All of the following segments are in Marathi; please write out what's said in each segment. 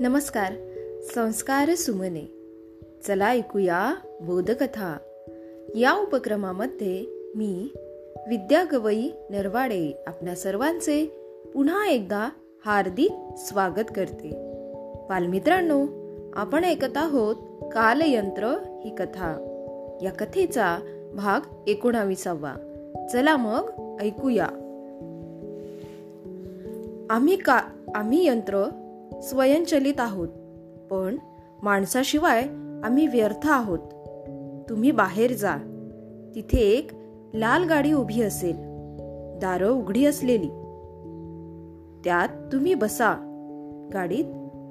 नमस्कार. संस्कार सुमने. चला ऐकूया बोधकथा. या उपक्रमामध्ये मी विद्या गवई नरवाडे आपल्या सर्वांचे पुन्हा एकदा हार्दिक स्वागत करते. बालमित्रांनो आपण ऐकत आहोत कालयंत्र ही कथा. या कथेचा भाग एकोणाविसावा. चला मग ऐकूया. आम्ही का आम्ही यंत्र स्वयंचलित आहोत. पण माणसाशिवाय आम्ही व्यर्थ आहोत. तुम्ही बाहेर जा. तिथे एक लाल गाडी उभी असेल. दारं उघडी असलेली. त्यात तुम्ही बसा. गाडीत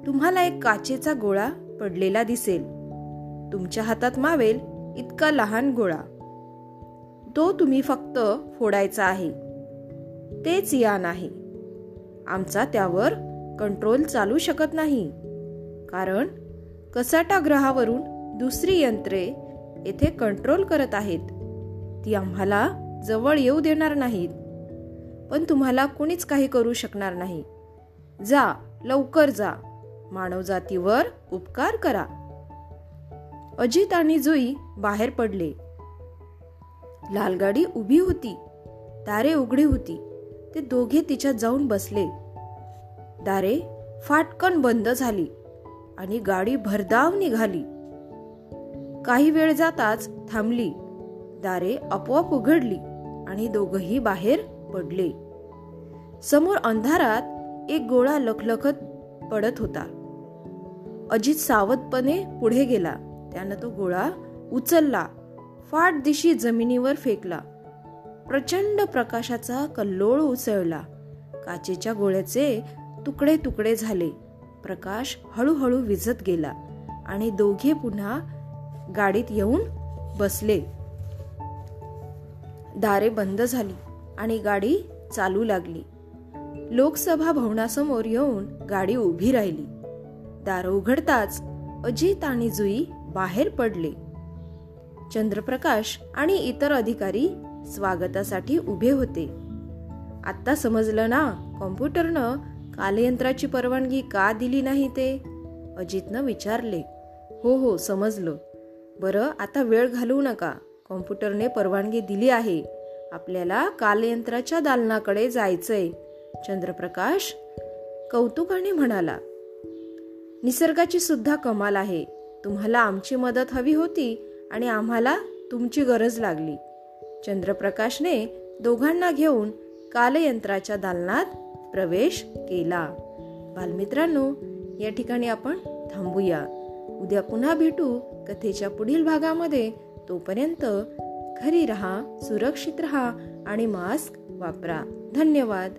तुम्हाला एक काचेचा गोळा पडलेला दिसेल. तुमच्या हातात मावेल इतका लहान गोळा. तो तुम्ही फक्त फोडायचा आहे. तेच यान आहे आमचा त्यावर कंट्रोल चालू शकत नाही. कारण कसाटा ग्रहावरून दुसरी यंत्रे येथे कंट्रोल करत आहेत. ती आम्हाला जवळ येऊ देणार नाहीत. पण तुम्हाला कुणीच काही करू शकणार नाही. जा लवकर जा. मानवजातीवर उपकार करा. अजित आणि जुई बाहेर पडले. लालगाडी उभी होती. दारे उघडी होती. ते दोघे तिच्यात जाऊन बसले. दारे फाटकन बंद झाली आणि गाडी भरधाव निघाली. काही वेळ जाताच थांबली. दारे आपोआप उघडली आणि दोघही बाहेर पडले. समोर अंधारात एक गोळा लखलखत पडत होता. अजित सावधपणे पुढे गेला. त्यानं तो गोळा उचलला. फाट दिशी जमिनीवर फेकला. प्रचंड प्रकाशाचा कल्लोळ उसळला. काचेच्या गोळ्याचे तुकडे तुकडे झाले. प्रकाश हळूहळू विझत गेला आणि दोघे पुन्हा गाडीत येऊन बसले. दारे बंद झाली आणि गाडी चालू लागली. लोकसभा भवनासमोर येऊन गाडी उभी राहिली. दार उघडताच अजित आणि जुई बाहेर पडले. चंद्रप्रकाश आणि इतर अधिकारी स्वागतासाठी उभे होते. आत्ता समजलं ना कॉम्प्युटरनं कालयंत्राची परवानगी का दिली नाही ते? अजितनं विचारले. हो हो समजलं. बरं आता वेळ घालवू नका. कॉम्प्युटरने परवानगी दिली आहे. आपल्याला कालयंत्राच्या दालनाकडे जायचंय. चंद्रप्रकाश कौतुकाने म्हणाला निसर्गाची सुद्धा कमाल आहे. तुम्हाला आमची मदत हवी होती आणि आम्हाला तुमची गरज लागली. चंद्रप्रकाशने दोघांना घेऊन कालयंत्राच्या दालनात प्रवेश केला. बालमित्रांनो या ठिकाणी आपण थांबूया. उद्या पुन्हा भेटू कथेच्या पुढील भागामध्ये. तोपर्यंत घरी रहा सुरक्षित रहा आणि मास्क वापरा. धन्यवाद.